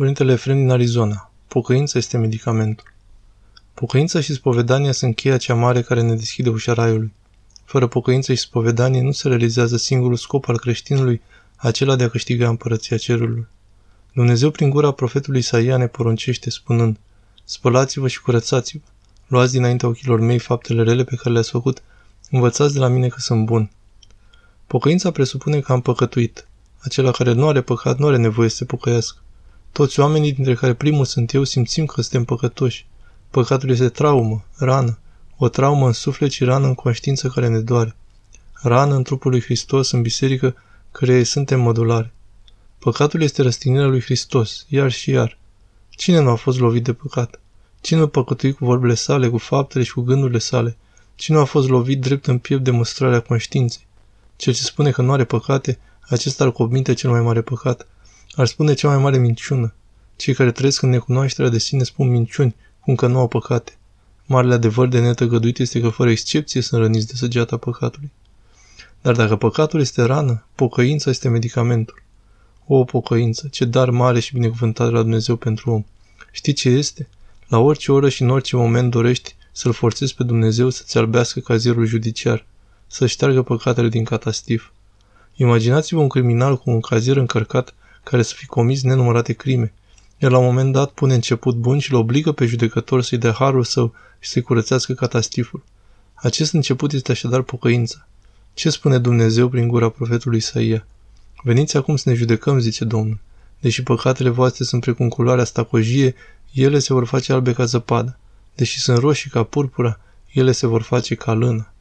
Părintele Efrem din Arizona. Pocăința este medicamentul. Pocăința și spovedania sunt cheia cea mare care ne deschide ușa raiului. Fără pocăință și spovedanie nu se realizează singurul scop al creștinului, acela de a câștiga împărăția cerului. Dumnezeu prin gura profetului Isaia ne poruncește spunând, Spălați-vă și curățați-vă, luați dinaintea ochilor mei faptele rele pe care le-ați făcut, învățați de la mine că sunt bun. Pocăința presupune că am păcătuit. Acela care nu are păcat nu are nevoie să se pocăiască. Toți oamenii, dintre care primul sunt eu, simțim că suntem păcătoși. Păcatul este traumă, rană, o traumă în suflet și rană în conștiință care ne doare. Rană în trupul lui Hristos, în biserică, care suntem modulare. Păcatul este răstignirea lui Hristos, iar și iar. Cine nu a fost lovit de păcat? Cine nu a păcătuit cu vorbele sale, cu faptele și cu gândurile sale? Cine nu a fost lovit drept în piept de măstrarea conștiinței? Cel ce spune că nu are păcate, acesta ar comite cel mai mare păcat. Ar spune cea mai mare minciună. Cei care trăiesc în necunoașterea de sine spun minciuni, cum că nu au păcate. Marele adevăr de netăgăduit este că fără excepție sunt răniți de săgeata păcatului. Dar dacă păcatul este rană, pocăința este medicamentul. O pocăință, ce dar mare și binecuvântat la Dumnezeu pentru om. Știi ce este? La orice oră și în orice moment dorești să-L forțezi pe Dumnezeu să-ți albească cazierul judiciar, să șteargă păcatele din catastif. Imaginați-vă un criminal cu un cazier încărcat care să fi comis nenumărate crime. El la un moment dat pune început bun și îl obligă pe judecător să-i dea harul său și să-i curățească catastiful. Acest început este așadar pocăința. Ce spune Dumnezeu prin gura profetului Isaia? Veniți acum să ne judecăm, zice Domnul. Deși păcatele voastre sunt precum culoarea stacojie, ele se vor face albe ca zăpadă. Deși sunt roșii ca purpura, ele se vor face ca lână.